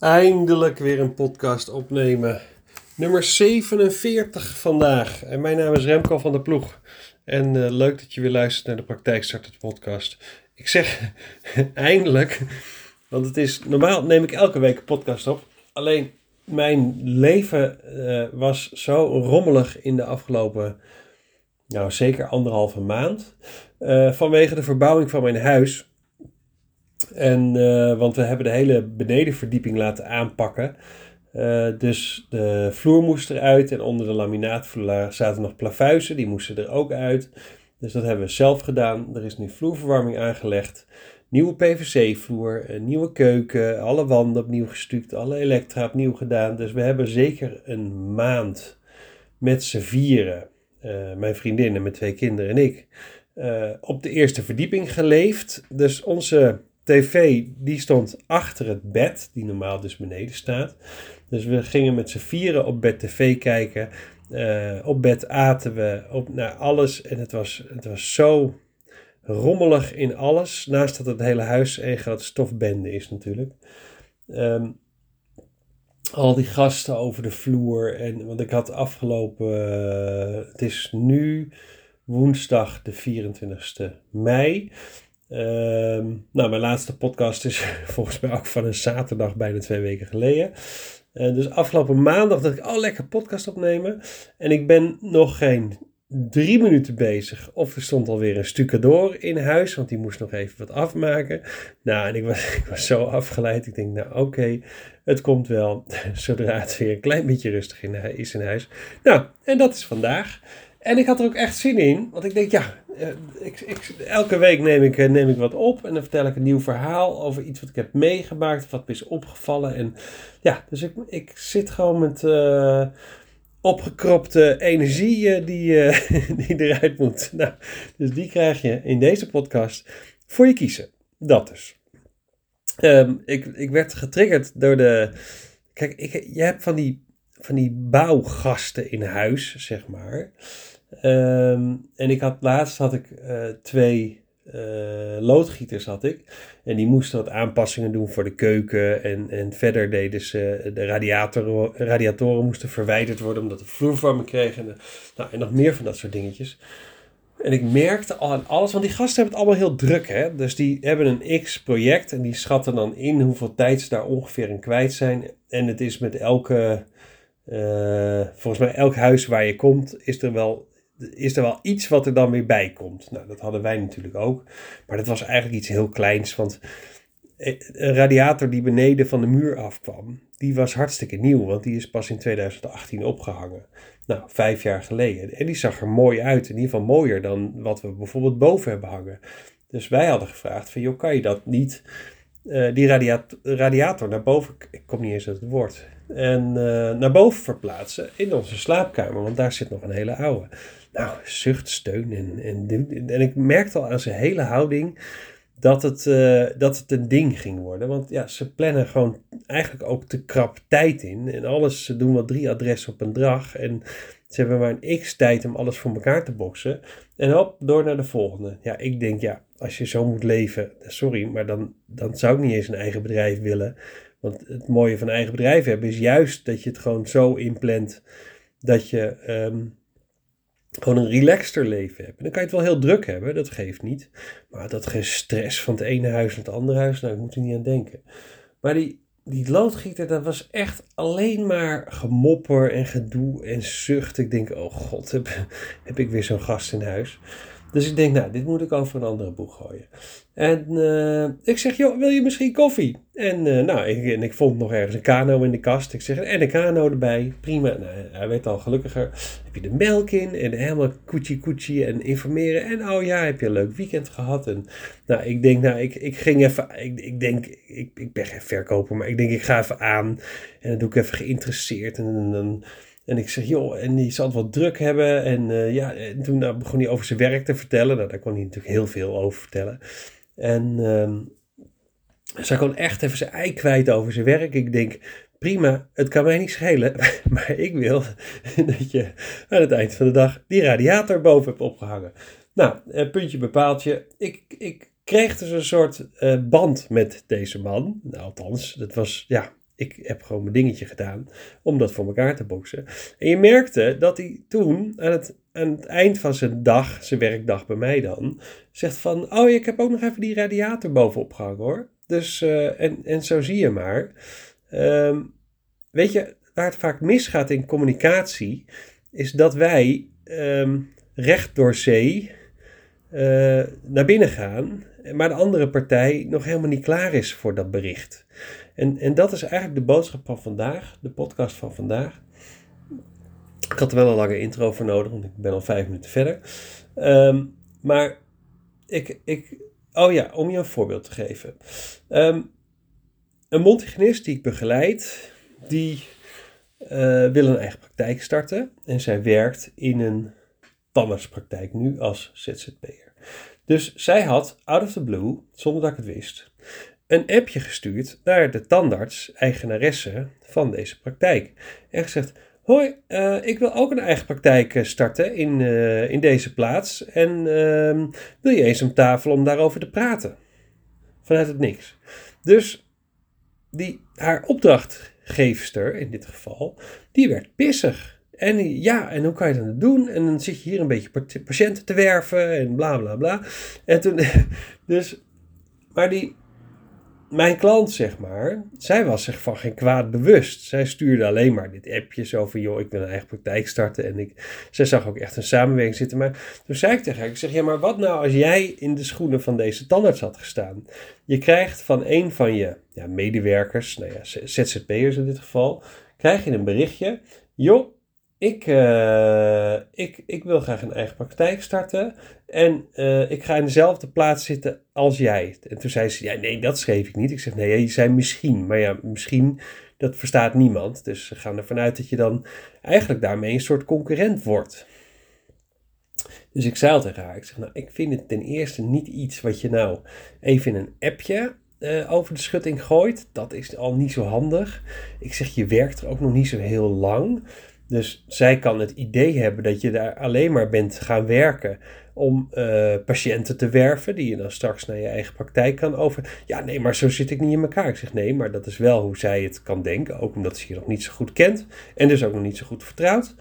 Eindelijk weer een podcast opnemen. Nummer 47 vandaag. En mijn naam is Remco van der Ploeg. En eh, leuk dat je weer luistert naar de Praktijkstarter podcast. Ik zeg eindelijk, want het is normaal neem ik elke week een podcast op. Alleen mijn leven eh, was zo rommelig in de afgelopen, nou zeker anderhalve maand. Uh, vanwege de verbouwing van mijn huis. En, uh, want we hebben de hele benedenverdieping laten aanpakken. Uh, dus de vloer moest eruit en onder de laminaatvloer zaten nog plafuizen, die moesten er ook uit. Dus dat hebben we zelf gedaan. Er is nu vloerverwarming aangelegd. Nieuwe PVC-vloer, een nieuwe keuken, alle wanden opnieuw gestuukt, alle elektra opnieuw gedaan. Dus we hebben zeker een maand met z'n vieren, uh, mijn vriendin en mijn twee kinderen en ik, op de eerste verdieping geleefd. Dus onze tv die stond achter het bed, die normaal dus beneden staat. Dus we gingen met z'n vieren op bed tv kijken. Uh, op bed aten we, op, naar alles. En het was, het was zo rommelig in alles. Naast dat het hele huis een grote stofbende is natuurlijk. Um, al die gasten over de vloer. En, want ik had afgelopen, uh, het is nu woensdag de 24 mei. Um, nou, mijn laatste podcast is volgens mij ook van een zaterdag, bijna twee weken geleden. Uh, dus afgelopen maandag dacht ik, oh lekker podcast opnemen. En ik ben nog geen drie minuten bezig. Of er stond alweer een stucador in huis, want die moest nog even wat afmaken. Nou, en ik was, ik was zo afgeleid. Ik denk, nou oké, het komt wel zodra het weer een klein beetje rustig in, is in huis. Nou, en dat is vandaag. En ik had er ook echt zin in, want ik denk, ja, eh, ik, ik, elke week neem ik, eh, neem ik wat op en dan vertel ik een nieuw verhaal over iets wat ik heb meegemaakt, of wat me is opgevallen. En ja, dus ik, ik zit gewoon met uh, opgekropte energie die, die eruit moet. Nou, dus die krijg je in deze podcast voor je kiezen. Dat dus. Um, ik, ik werd getriggerd door de. Kijk, ik, je hebt van die, van die bouwgasten in huis, zeg maar. Um, en ik had laatst had ik uh, twee uh, loodgieters had ik. En die moesten wat aanpassingen doen voor de keuken. En, en verder deden ze de radiatoren, radiatoren moesten verwijderd worden omdat de vloerverwarming kregen. En, nou, en nog meer van dat soort dingetjes. En ik merkte al aan alles, want die gasten hebben het allemaal heel druk. Hè? Dus die hebben een X-project en die schatten dan in hoeveel tijd ze daar ongeveer in kwijt zijn. En het is met elke, uh, volgens mij elk huis waar je komt, is er wel is er wel iets wat er dan weer bij komt. Nou, dat hadden wij natuurlijk ook. Maar dat was eigenlijk iets heel kleins. Want eh, een radiator die beneden van de muur afkwam, die was hartstikke nieuw. Want die is pas in 2018 opgehangen. Nou, vijf jaar geleden. En die zag er mooi uit. In ieder geval mooier dan wat we bijvoorbeeld boven hebben hangen. Dus wij hadden gevraagd van, joh, kan je dat niet, uh, die radiator, naar boven, ik kom niet eens uit het woord, en uh, naar boven verplaatsen in onze slaapkamer, want daar zit nog een hele oude nou, zucht, steun. En, en, en ik merkte al aan zijn hele houding dat het, uh, dat het een ding ging worden. Want ja, ze plannen gewoon eigenlijk ook te krap tijd in. En alles, ze doen wel drie adressen op een dag. En ze hebben maar een x tijd om alles voor elkaar te boksen. En hop, door naar de volgende. Ja, ik denk, ja, als je zo moet leven, sorry, maar dan, dan zou ik niet eens een eigen bedrijf willen. Want het mooie van een eigen bedrijf hebben is juist dat je het gewoon zo inplant dat je um, gewoon een relaxter leven hebben. Dan kan je het wel heel druk hebben, dat geeft niet. Maar dat geen stress van het ene huis naar het andere huis, nou, ik moet er niet aan denken. Maar die, die loodgieter, dat was echt alleen maar gemopper en gedoe en zucht. Ik denk, oh god, heb, heb ik weer zo'n gast in huis. Dus ik denk, nou, dit moet ik over een andere boeg gooien. En uh, ik zeg, joh, wil je misschien koffie? En, uh, nou, ik, en ik vond nog ergens een kano in de kast. Ik zeg, en een kano erbij, prima. Nou, hij werd al gelukkiger. Heb je de melk in en helemaal koetsie koetsie en informeren. En oh ja, heb je een leuk weekend gehad? En nou, ik denk, nou, ik, ik ging even, ik, ik denk, ik, ik ben geen verkoper, maar ik denk, ik ga even aan. En dan doe ik even geïnteresseerd. En dan... En ik zeg, joh, en die zal het wat druk hebben. En uh, ja, en toen nou, begon hij over zijn werk te vertellen. Nou, daar kon hij natuurlijk heel veel over vertellen. En um, zij kon echt even zijn ei kwijt over zijn werk. Ik denk, prima, het kan mij niet schelen. Maar ik wil dat je aan het eind van de dag die radiator boven hebt opgehangen. Nou, puntje bepaaltje. Ik, ik kreeg dus een soort uh, band met deze man. Nou, althans, dat was, ja, ik heb gewoon mijn dingetje gedaan om dat voor elkaar te boksen. En je merkte dat hij toen aan het, aan het eind van zijn dag, zijn werkdag bij mij dan, zegt van, oh ik heb ook nog even die radiator bovenop gehangen hoor. Dus, uh, en, en zo zie je maar. Um, weet je, waar het vaak misgaat in communicatie, is dat wij um, recht door zee uh, naar binnen gaan, maar de andere partij nog helemaal niet klaar is voor dat bericht. En, en dat is eigenlijk de boodschap van vandaag, de podcast van vandaag. Ik had er wel een lange intro voor nodig, want ik ben al vijf minuten verder. Um, maar ik, ik, oh ja, om je een voorbeeld te geven. Um, een mondhygiënist die ik begeleid, die uh, wil een eigen praktijk starten. En zij werkt in een tandartspraktijk nu als ZZP'er. Dus zij had, out of the blue, zonder dat ik het wist, een appje gestuurd naar de tandarts, eigenaresse van deze praktijk. En gezegd, hoi, uh, ik wil ook een eigen praktijk eh, starten in, uh, in deze plaats. En uh, wil je eens om tafel om daarover te praten? Vanuit het niks. Dus die, haar opdrachtgeefster in dit geval, die werd pissig. En ja, en hoe kan je dat doen? En dan zit je hier een beetje patiënten te werven en bla bla bla. En toen, dus, maar die, mijn klant, zeg maar, zij was zich van geen kwaad bewust. Zij stuurde alleen maar dit appje zo van, joh, ik wil een eigen praktijk starten. En ik, zij zag ook echt een samenwerking zitten. Maar toen zei ik tegen haar, ik zeg, ja, maar wat nou als jij in de schoenen van deze tandarts had gestaan? Je krijgt van een van je ja, medewerkers, nou ja, ZZP'ers in dit geval, krijg je een berichtje. Joh, ik, uh, ik, ik wil graag een eigen praktijk starten en uh, ik ga in dezelfde plaats zitten als jij. En toen zei ze, ja nee, dat schreef ik niet. Ik zeg, nee, je zei misschien. Maar ja, misschien, dat verstaat niemand. Dus ze gaan ervan uit dat je dan eigenlijk daarmee een soort concurrent wordt. Dus ik zei al tegen haar, ik zeg, nou, ik vind het ten eerste niet iets wat je nou even in een appje uh, over de schutting gooit. Dat is al niet zo handig. Ik zeg, je werkt er ook nog niet zo heel lang. Dus zij kan het idee hebben dat je daar alleen maar bent gaan werken om uh, patiënten te werven, die je dan straks naar je eigen praktijk kan over. Ja, nee, maar zo zit ik niet in elkaar. Ik zeg nee, maar dat is wel hoe zij het kan denken, ook omdat ze je nog niet zo goed kent en dus ook nog niet zo goed vertrouwt.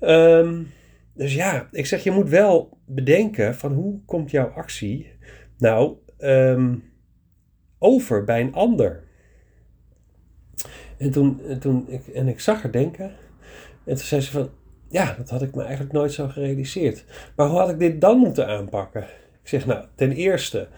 Um, dus ja, ik zeg je moet wel bedenken van hoe komt jouw actie nou um, over bij een ander. En toen, toen ik, en ik zag haar denken. En toen zei ze van, ja, dat had ik me eigenlijk nooit zo gerealiseerd. Maar hoe had ik dit dan moeten aanpakken? Ik zeg, nou, ten eerste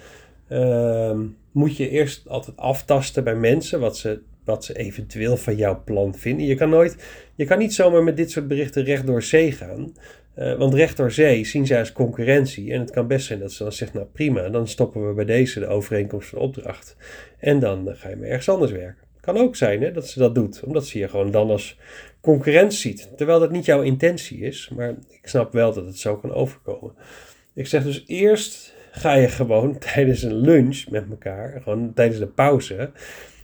uh, moet je eerst altijd aftasten bij mensen wat ze, wat ze eventueel van jouw plan vinden. Je kan, nooit, je kan niet zomaar met dit soort berichten recht door zee gaan. Uh, want recht door zee zien zij als concurrentie. En het kan best zijn dat ze dan zeggen, nou prima, dan stoppen we bij deze de overeenkomst van opdracht. En dan ga je maar ergens anders werken. Kan ook zijn hè, dat ze dat doet, omdat ze je gewoon dan als concurrent ziet. Terwijl dat niet jouw intentie is, maar ik snap wel dat het zo kan overkomen. Ik zeg dus eerst ga je gewoon tijdens een lunch met elkaar, gewoon tijdens de pauze,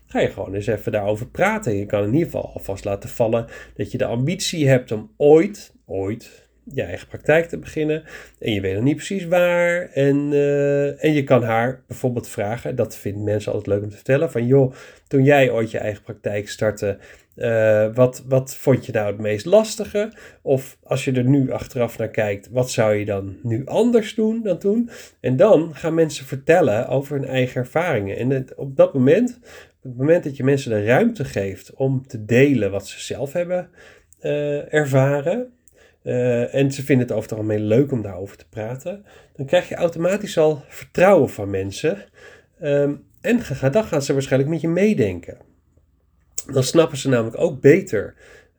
ga je gewoon eens even daarover praten. Je kan in ieder geval alvast laten vallen dat je de ambitie hebt om ooit, ooit je eigen praktijk te beginnen. En je weet nog niet precies waar. En, uh, en je kan haar bijvoorbeeld vragen, dat vinden mensen altijd leuk om te vertellen, van joh, toen jij ooit je eigen praktijk startte, uh, wat, wat vond je nou het meest lastige? Of als je er nu achteraf naar kijkt, wat zou je dan nu anders doen dan toen? En dan gaan mensen vertellen over hun eigen ervaringen. En op dat moment, op het moment dat je mensen de ruimte geeft om te delen wat ze zelf hebben uh, ervaren, uh, en ze vinden het over het algemeen leuk om daarover te praten, dan krijg je automatisch al vertrouwen van mensen. Um, en dan gaan ze waarschijnlijk met je meedenken. Dan snappen ze namelijk ook beter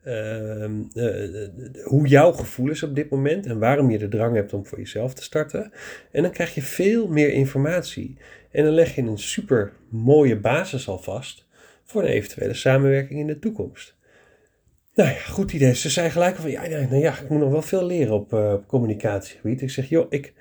uh, uh, hoe jouw gevoel is op dit moment en waarom je de drang hebt om voor jezelf te starten. En dan krijg je veel meer informatie. En dan leg je een super mooie basis al vast voor een eventuele samenwerking in de toekomst. Nou ja, goed idee. Ze zei gelijk van, ja, nou ja, ik moet nog wel veel leren op, uh, op communicatiegebied. Ik zeg, joh, ik,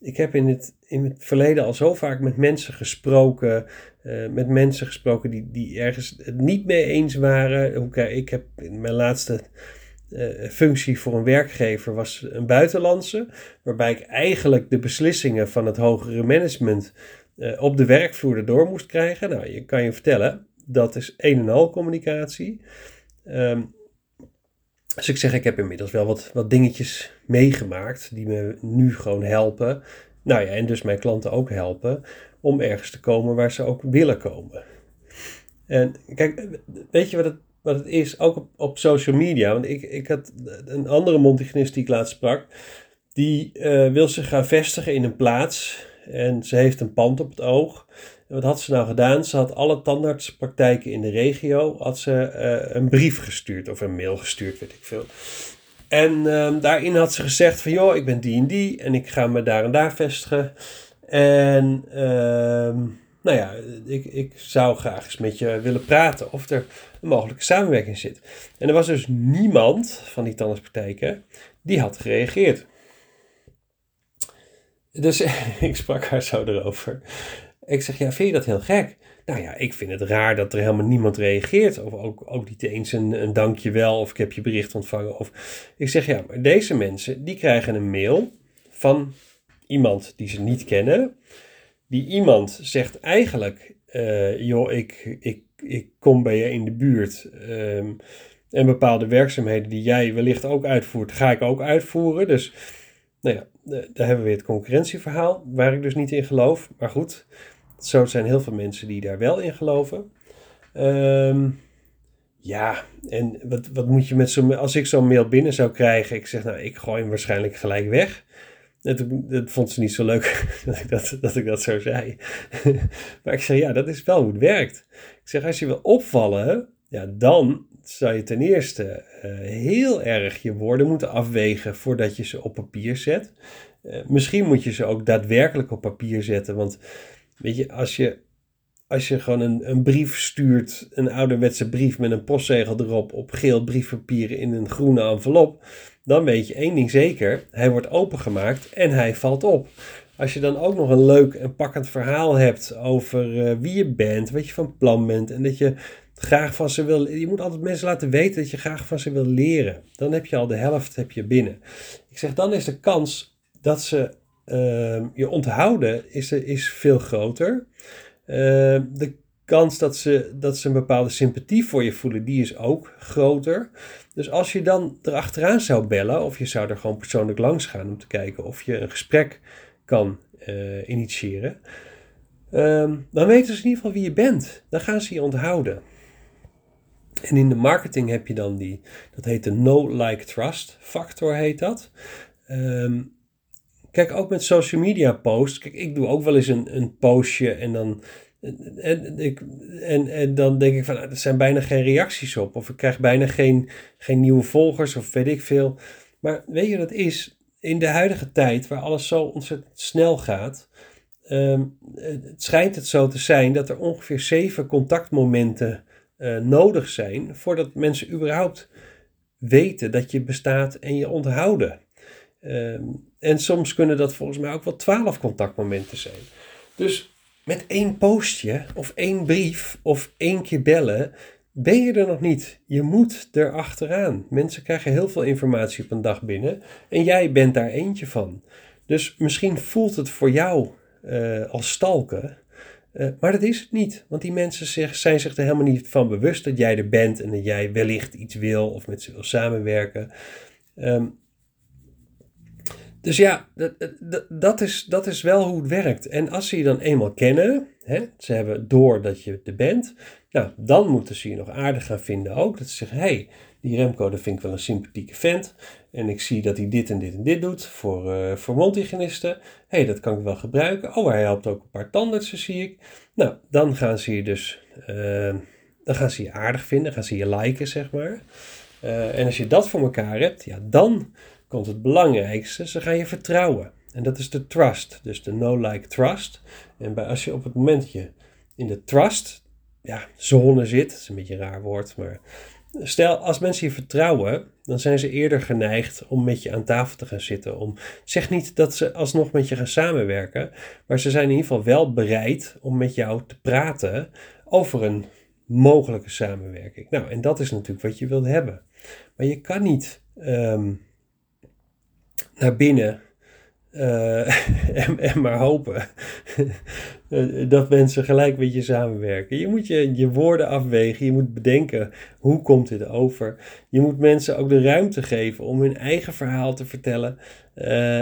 ik heb in het, in het verleden al zo vaak met mensen gesproken, uh, met mensen gesproken die, die ergens het niet mee eens waren. Ik heb in mijn laatste uh, functie voor een werkgever was een buitenlandse, waarbij ik eigenlijk de beslissingen van het hogere management op de werkvloer erdoor moest krijgen. Nou, je kan je vertellen, dat is een en al communicatie. Um, dus ik zeg, ik heb inmiddels wel wat, wat dingetjes meegemaakt die me nu gewoon helpen. Nou ja, en dus mijn klanten ook helpen om ergens te komen waar ze ook willen komen. En kijk, weet je wat het, wat het is? Ook op, op social media. Want ik, ik had een andere mondhygiënist die ik laatst sprak. Die uh, wil zich gaan vestigen in een plaats. En ze heeft een pand op het oog. Wat had ze nou gedaan? Ze had alle tandartspraktijken in de regio had ze, uh, een brief gestuurd of een mail gestuurd, weet ik veel. En uh, daarin had ze gezegd van joh, ik ben die en die en ik ga me daar en daar vestigen. En uh, nou ja, ik, ik zou graag eens met je willen praten of er een mogelijke samenwerking zit. En er was dus niemand van die tandartspraktijken die had gereageerd. Dus ik sprak haar zo erover. Ik zeg, ja, vind je dat heel gek? Nou ja, ik vind het raar dat er helemaal niemand reageert. Of ook, ook niet eens een, een dankjewel of ik heb je bericht ontvangen. Of ik zeg, ja, maar deze mensen die krijgen een mail van iemand die ze niet kennen. Die iemand zegt eigenlijk, uh, joh, ik, ik, ik kom bij je in de buurt. Um, en bepaalde werkzaamheden die jij wellicht ook uitvoert, ga ik ook uitvoeren. Dus nou ja, daar hebben we weer het concurrentieverhaal, waar ik dus niet in geloof. Maar goed, zo zijn heel veel mensen die daar wel in geloven. Um, ja, en wat, wat moet je met zo'n... Als ik zo'n mail binnen zou krijgen, ik zeg nou, ik gooi hem waarschijnlijk gelijk weg. Dat, dat vond ze niet zo leuk dat ik dat, dat, ik dat zo zei. maar ik zeg, ja, dat is wel hoe het werkt. Ik zeg, als je wil opvallen, ja, dan zou je ten eerste uh, heel erg je woorden moeten afwegen voordat je ze op papier zet. Uh, misschien moet je ze ook daadwerkelijk op papier zetten, want Weet je, als je, als je gewoon een, een brief stuurt, een ouderwetse brief met een postzegel erop op geel briefpapier in een groene envelop, dan weet je één ding zeker: hij wordt opengemaakt en hij valt op. Als je dan ook nog een leuk en pakkend verhaal hebt over uh, wie je bent, wat je van plan bent en dat je graag van ze wil. Je moet altijd mensen laten weten dat je graag van ze wil leren. Dan heb je al de helft heb je binnen. Ik zeg, dan is de kans dat ze Ehm, je onthouden is, is veel groter. Ehm, de kans dat ze, dat ze een bepaalde sympathie voor je voelen, die is ook groter. Dus als je dan erachteraan zou bellen, of je zou er gewoon persoonlijk langs gaan om te kijken of je een gesprek kan uh, initiëren, ehm, dan weten ze in ieder geval wie je bent. Dan gaan ze je onthouden. En in de marketing heb je dan die, dat heet de no-like-trust factor, heet dat. Um, Kijk, ook met social media posts. Kijk, ik doe ook wel eens een, een postje en dan. En, ik, en, en dan denk ik van, nou, er zijn bijna geen reacties op. Of ik krijg bijna geen, geen nieuwe volgers of weet ik veel. Maar weet je het is? In de huidige tijd, waar alles zo ontzettend snel gaat, um, het schijnt het zo te zijn dat er ongeveer zeven contactmomenten uh, nodig zijn voordat mensen überhaupt weten dat je bestaat en je onthouden. Um, en soms kunnen dat volgens mij ook wel twaalf contactmomenten zijn. Dus met één postje of één brief of één keer bellen ben je er nog niet. Je moet er achteraan. Mensen krijgen heel veel informatie op een dag binnen en jij bent daar eentje van. Dus misschien voelt het voor jou uh, als stalken, uh, maar dat is het niet. Want die mensen zijn zich er helemaal niet van bewust dat jij er bent en dat jij wellicht iets wil of met ze wil samenwerken. Um, dus ja, dat, dat, dat, is, dat is wel hoe het werkt. En als ze je dan eenmaal kennen, hè, ze hebben door dat je er bent, nou, dan moeten ze je nog aardig gaan vinden ook. Dat ze zeggen, hé, hey, die Remco, dat vind ik wel een sympathieke vent. En ik zie dat hij dit en dit en dit doet voor, uh, mondhygiënisten. Hé, hey, dat kan ik wel gebruiken. Oh, hij helpt ook een paar tandartsen, zie ik. Nou, dan gaan ze je dus uh, dan gaan ze je aardig vinden, gaan ze je liken, zeg maar. Uh, en als je dat voor elkaar hebt, ja, dan komt het belangrijkste, ze gaan je vertrouwen. En dat is de trust, dus de no-like trust. En bij, als je op het moment je in de trust, ja, zone zit, dat is een beetje een raar woord, maar stel als mensen je vertrouwen, dan zijn ze eerder geneigd om met je aan tafel te gaan zitten. Om, zeg niet dat ze alsnog met je gaan samenwerken, maar ze zijn in ieder geval wel bereid om met jou te praten over een mogelijke samenwerking. Nou, en dat is natuurlijk wat je wilt hebben. Maar je kan niet um, naar binnen en, en, maar hopen dat mensen gelijk met je samenwerken. Je moet je, je woorden afwegen. Je moet bedenken hoe komt dit over. Je moet mensen ook de ruimte geven om hun eigen verhaal te vertellen.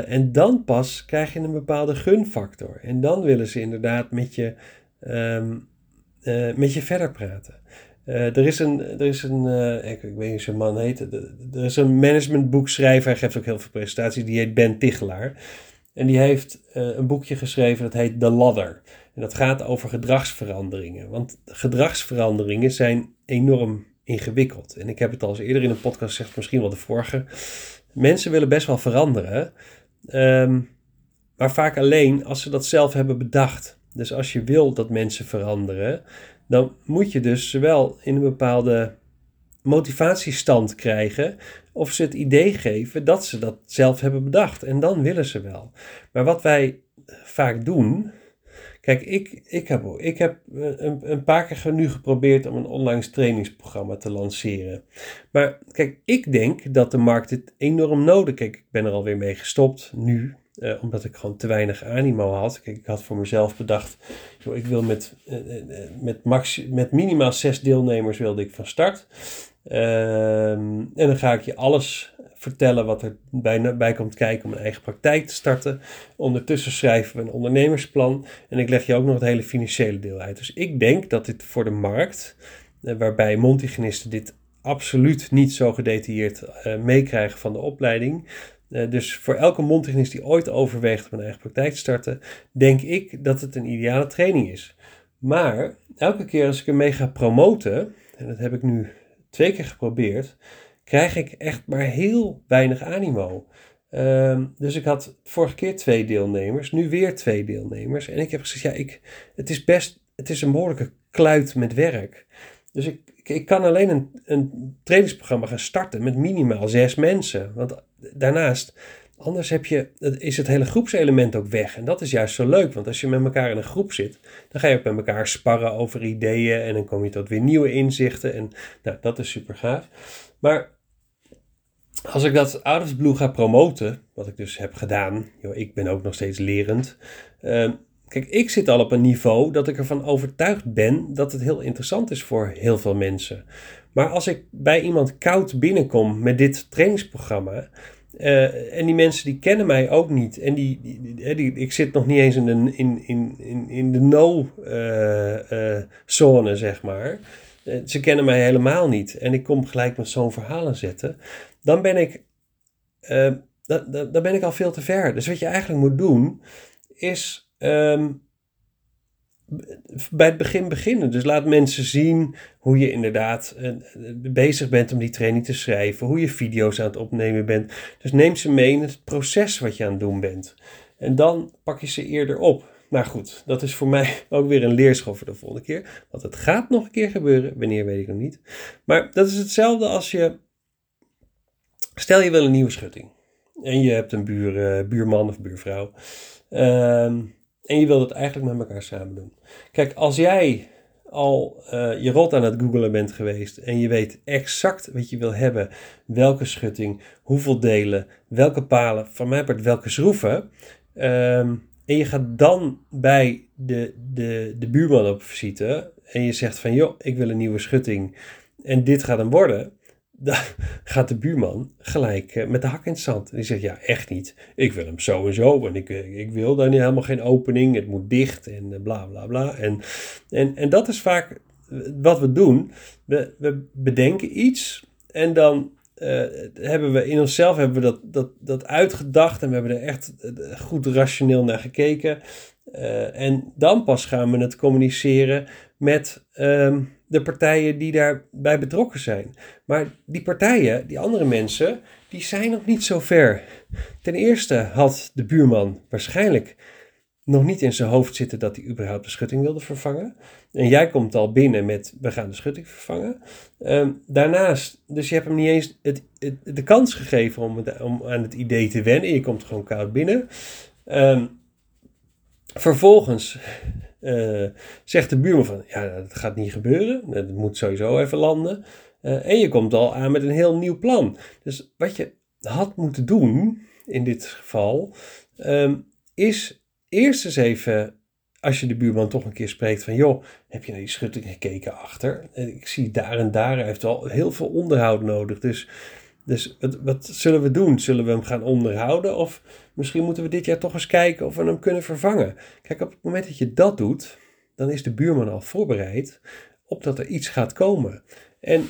en dan pas krijg je een bepaalde gunfactor. En dan willen ze inderdaad met je, ehm, met je verder praten. Uh, er is een, er is een uh, ik, ik, weet niet hoe zijn man heet, er is een managementboekschrijver, hij geeft ook heel veel presentaties, die heet Ben Tichelaar. En die heeft uh, een boekje geschreven dat heet The Ladder. En dat gaat over gedragsveranderingen. Want gedragsveranderingen zijn enorm ingewikkeld. En ik heb het al eens eerder in een podcast gezegd, misschien wel de vorige. Mensen willen best wel veranderen, um, maar vaak alleen als ze dat zelf hebben bedacht. Dus als je wil dat mensen veranderen, dan moet je dus zowel in een bepaalde motivatiestand krijgen of ze het idee geven dat ze dat zelf hebben bedacht. En dan willen ze wel. Maar wat wij vaak doen. Kijk, ik, ik heb, ik heb een, een paar keer nu geprobeerd om een online trainingsprogramma te lanceren. Maar kijk, ik denk dat de markt dit enorm nodig Kijk, ik ben er alweer mee gestopt nu. Uh, omdat ik gewoon te weinig animo had. Kijk, ik had voor mezelf bedacht, ik wil met, uh, met, max, met minimaal zes deelnemers wilde ik van start. Ehm, en dan ga ik je alles vertellen wat er bij, bij komt kijken om een eigen praktijk te starten. Ondertussen schrijven we een ondernemersplan. En ik leg je ook nog het hele financiële deel uit. Dus ik denk dat dit voor de markt, waarbij mondhygiënisten dit absoluut niet zo gedetailleerd meekrijgen van de opleiding, uh, dus voor elke mondtechnist die ooit overweegt om een eigen praktijk te starten, denk ik dat het een ideale training is. Maar elke keer als ik ermee ga promoten, en dat heb ik nu twee keer geprobeerd, krijg ik echt maar heel weinig animo. Uh, dus ik had vorige keer twee deelnemers, nu weer twee deelnemers. En ik heb gezegd, ja, ik, het is best, het is een behoorlijke kluit met werk. Dus ik, ik, kan alleen een, een trainingsprogramma gaan starten met minimaal zes mensen. Want daarnaast, anders heb je, is het hele groepselement ook weg. En dat is juist zo leuk, want als je met elkaar in een groep zit, dan ga je ook met elkaar sparren over ideeën en dan kom je tot weer nieuwe inzichten. En nou, dat is super gaaf. Maar als ik dat out of blue ga promoten, wat ik dus heb gedaan, joh, ik ben ook nog steeds lerend. Uh, Kijk, ik zit al op een niveau dat ik ervan overtuigd ben dat het heel interessant is voor heel veel mensen. Maar als ik bij iemand koud binnenkom met dit trainingsprogramma. Uh, en die mensen die kennen mij ook niet. En die, die, ik zit nog niet eens in de, in, in, in, in de no-zone, uh, uh, zeg maar. ze kennen mij helemaal niet. En ik kom gelijk met zo'n verhalen zetten. Dan ben ik, dan, ben ik al veel te ver. Dus wat je eigenlijk moet doen, is um, bij het begin beginnen. Dus laat mensen zien hoe je inderdaad uh, bezig bent om die training te schrijven, hoe je video's aan het opnemen bent. Dus neem ze mee in het proces wat je aan het doen bent. En dan pak je ze eerder op. Maar goed, dat is voor mij ook weer een leerschool voor de volgende keer. Want het gaat nog een keer gebeuren. Wanneer weet ik nog niet. Maar dat is hetzelfde als je. Stel je wil een nieuwe schutting. En je hebt een uh, buurman of buurvrouw. Um, en je wilt het eigenlijk met elkaar samen doen. Kijk, als jij al uh, je rot aan het googelen bent geweest en je weet exact wat je wil hebben, welke schutting, hoeveel delen, welke palen, van mij part welke schroeven, um, en je gaat dan bij de, de, de buurman op visite en je zegt van joh, ik wil een nieuwe schutting en dit gaat hem worden, dan gaat de buurman gelijk eh, met de hak in het zand. En die zegt, ja, echt niet. Ik wil hem zo en zo. En ik, eh, ik wil daar helemaal geen opening. Het moet dicht en eh, bla bla bla. En, en, en dat is vaak wat we doen. We, we bedenken iets en dan hebben we in onszelf hebben we dat, dat, dat uitgedacht. En we hebben er echt goed rationeel naar gekeken. En dan pas gaan we het communiceren met... Um, de partijen die daarbij betrokken zijn. Maar die partijen, die andere mensen, die zijn nog niet zo ver. Ten eerste had de buurman waarschijnlijk nog niet in zijn hoofd zitten dat hij überhaupt de schutting wilde vervangen. En jij komt al binnen met we gaan de schutting vervangen. Um, daarnaast, dus je hebt hem niet eens het, de kans gegeven om, het, om, aan het idee te wennen. Je komt gewoon koud binnen. Um, vervolgens uh, zegt de buurman van, ja, dat gaat niet gebeuren. Dat moet sowieso even landen. Uh, en je komt al aan met een heel nieuw plan. Dus wat je had moeten doen in dit geval, ehm, is eerst eens even, als je de buurman toch een keer spreekt van, joh, heb je naar die schutting gekeken achter? Ik zie daar en daar, hij heeft wel heel veel onderhoud nodig. Dus, dus wat zullen we doen? Zullen we hem gaan onderhouden? Of misschien moeten we dit jaar toch eens kijken of we hem kunnen vervangen? Kijk, op het moment dat je dat doet, dan is de buurman al voorbereid op dat er iets gaat komen. En,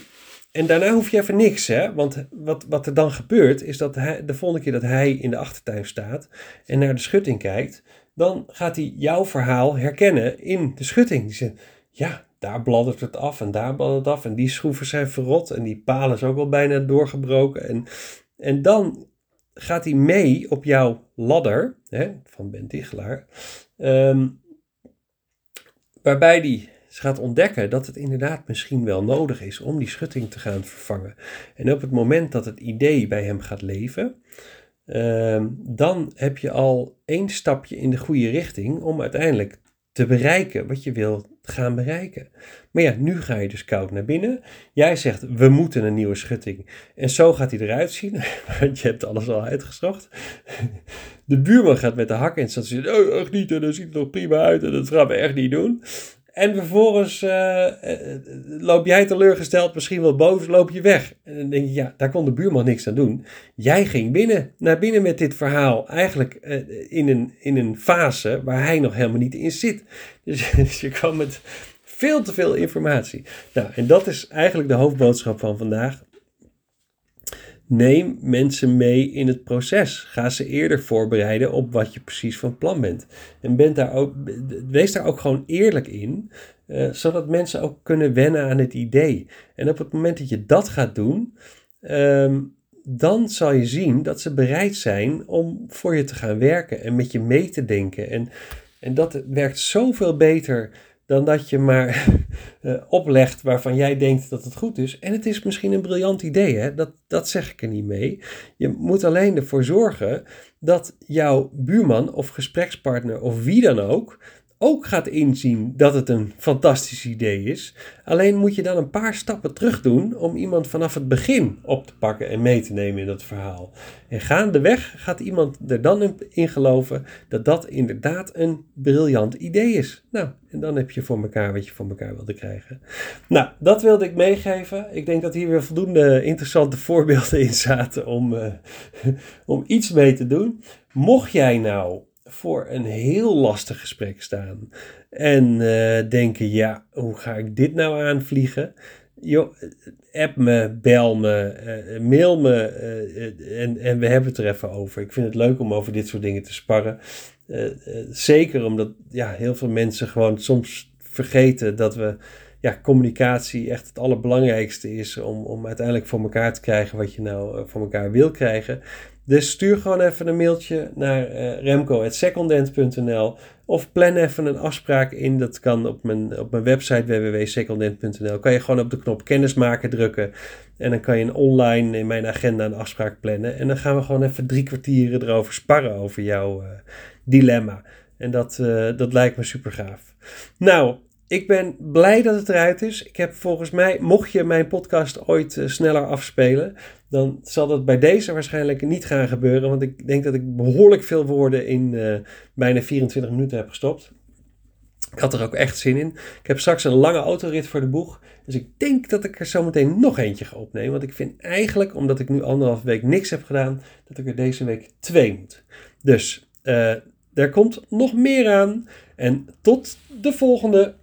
en daarna hoef je even niks, hè? Want wat, wat er dan gebeurt, is dat hij, de volgende keer dat hij in de achtertuin staat en naar de schutting kijkt, dan gaat hij jouw verhaal herkennen in de schutting. Die zegt, ja, daar bladdert het af en daar bladdert het af en die schroeven zijn verrot en die palen is ook wel bijna doorgebroken. En, en dan gaat hij mee op jouw ladder hè, van Ben Tichelaar, ehm, waarbij hij gaat ontdekken dat het inderdaad misschien wel nodig is om die schutting te gaan vervangen. En op het moment dat het idee bij hem gaat leven, ehm, dan heb je al één stapje in de goede richting om uiteindelijk te bereiken wat je wil gaan bereiken. Maar ja, nu ga je dus koud naar binnen. Jij zegt, we moeten een nieuwe schutting. En zo gaat hij eruit zien, want je hebt alles al uitgezocht. De buurman gaat met de hak in en zegt, oh, echt niet, en dat ziet er nog prima uit en dat gaan we echt niet doen. En vervolgens uh, loop jij teleurgesteld, misschien wel boos, loop je weg. En dan denk je, ja, daar kon de buurman niks aan doen. Jij ging binnen, naar binnen met dit verhaal. Eigenlijk uh, in, een, in een fase waar hij nog helemaal niet in zit. Dus, dus, je kwam met veel te veel informatie. Nou, en dat is eigenlijk de hoofdboodschap van vandaag. Neem mensen mee in het proces. Ga ze eerder voorbereiden op wat je precies van plan bent. En bent daar ook, wees daar ook gewoon eerlijk in, uh, zodat mensen ook kunnen wennen aan het idee. En op het moment dat je dat gaat doen, um, dan zal je zien dat ze bereid zijn om voor je te gaan werken en met je mee te denken. En, en dat werkt zoveel beter dan dat je maar uh, oplegt waarvan jij denkt dat het goed is. En het is misschien een briljant idee, hè? Dat, dat zeg ik er niet mee. Je moet alleen ervoor zorgen dat jouw buurman of gesprekspartner of wie dan ook ook gaat inzien dat het een fantastisch idee is. Alleen moet je dan een paar stappen terug doen om iemand vanaf het begin op te pakken en mee te nemen in dat verhaal. En gaandeweg gaat iemand er dan in geloven dat dat inderdaad een briljant idee is. Nou, en dan heb je voor elkaar wat je voor elkaar wilde krijgen. Nou, dat wilde ik meegeven. Ik denk dat hier weer voldoende interessante voorbeelden in zaten om, uh, om iets mee te doen. Mocht jij nou voor een heel lastig gesprek staan. En uh, denken, ja, hoe ga ik dit nou aanvliegen? Joh, app me, bel me, uh, mail me en, en we hebben het er even over. Ik vind het leuk om over dit soort dingen te sparren. zeker omdat ja, heel veel mensen gewoon soms vergeten dat we ja, communicatie echt het allerbelangrijkste is om, om uiteindelijk voor elkaar te krijgen wat je nou voor elkaar wil krijgen. Dus stuur gewoon even een mailtje naar uh, remco.secondent.nl of plan even een afspraak in. Dat kan op mijn, op mijn website www.secondent.nl. Kan je gewoon op de knop kennismaken drukken. En dan kan je online in mijn agenda een afspraak plannen. En dan gaan we gewoon even drie kwartieren erover sparren over jouw uh, dilemma. En dat, uh, dat lijkt me super gaaf. Nou, ik ben blij dat het eruit is. Ik heb volgens mij, mocht je mijn podcast ooit sneller afspelen, dan zal dat bij deze waarschijnlijk niet gaan gebeuren. Want ik denk dat ik behoorlijk veel woorden in uh, bijna 24 minuten heb gestopt. Ik had er ook echt zin in. Ik heb straks een lange autorit voor de boeg. Dus ik denk dat ik er zometeen nog eentje ga opnemen. Want ik vind eigenlijk, omdat ik nu anderhalf week niks heb gedaan, dat ik er deze week twee moet. Dus uh, er komt nog meer aan. En tot de volgende